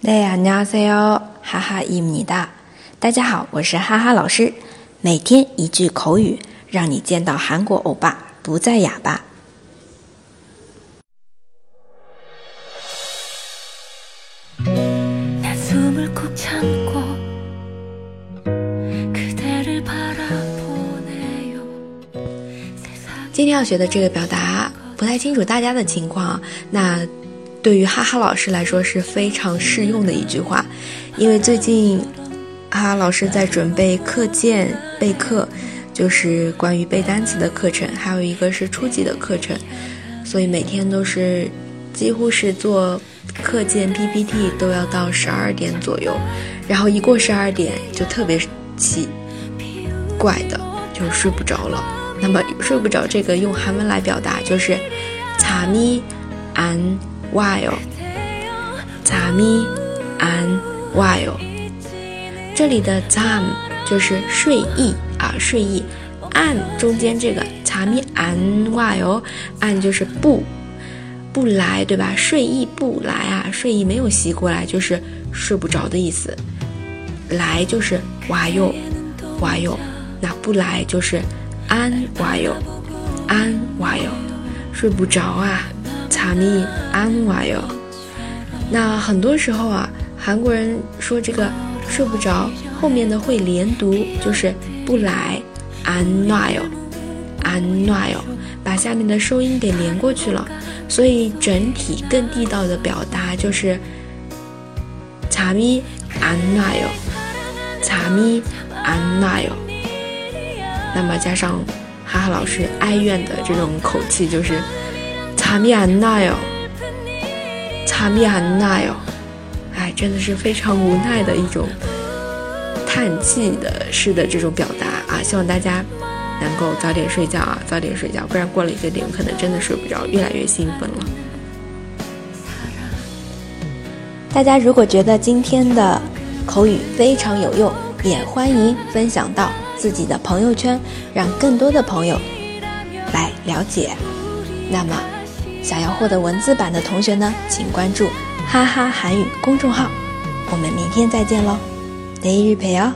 네 안녕하세요. 하하입니다. 大家好，我是哈哈老师。每天一句口语，让你见到韩国欧巴不再哑巴。今天要学的这个表达不太清楚大家的情况，那。 对于哈哈老师来说是非常适用的一句话，因为最近哈哈老师在准备课件备课，就是关于背单词的课程，还有一个是初级的课程，所以每天都是几乎是做课件 PPT 都要到十二点左右，然后一过十二点就特别奇怪的就睡不着了。那么睡不着这个用韩文来表达就是“茶咪安”。while，查咪安 while，这里的 time 就是睡意啊，睡意。按中间这个查咪安 while，按就是不不来，对吧？睡意不来啊，睡意没有袭过来，就是睡不着的意思。来就是 while while，那不来就是安 while 安 while，睡不着啊。查米安瓦哟，那很多时候啊，韩国人说这个睡不着，后面的会连读，就是不来安瓦哟，安瓦哟，把下面的收音给连过去了，所以整体更地道的表达就是查米安瓦哟，查米安瓦哟。那么加上哈哈老师哀怨的这种口气，就是。查米安娜哟，查米安娜哟，哎，真的是非常无奈的一种叹气的式的这种表达啊！希望大家能够早点睡觉啊，早点睡觉，不然过了一个点，可能真的睡不着，越来越兴奋了。大家如果觉得今天的口语非常有用，也欢迎分享到自己的朋友圈，让更多的朋友来了解。那么。想要获得文字版的同学呢，请关注“哈哈韩语”公众号。我们明天再见喽，내일봬요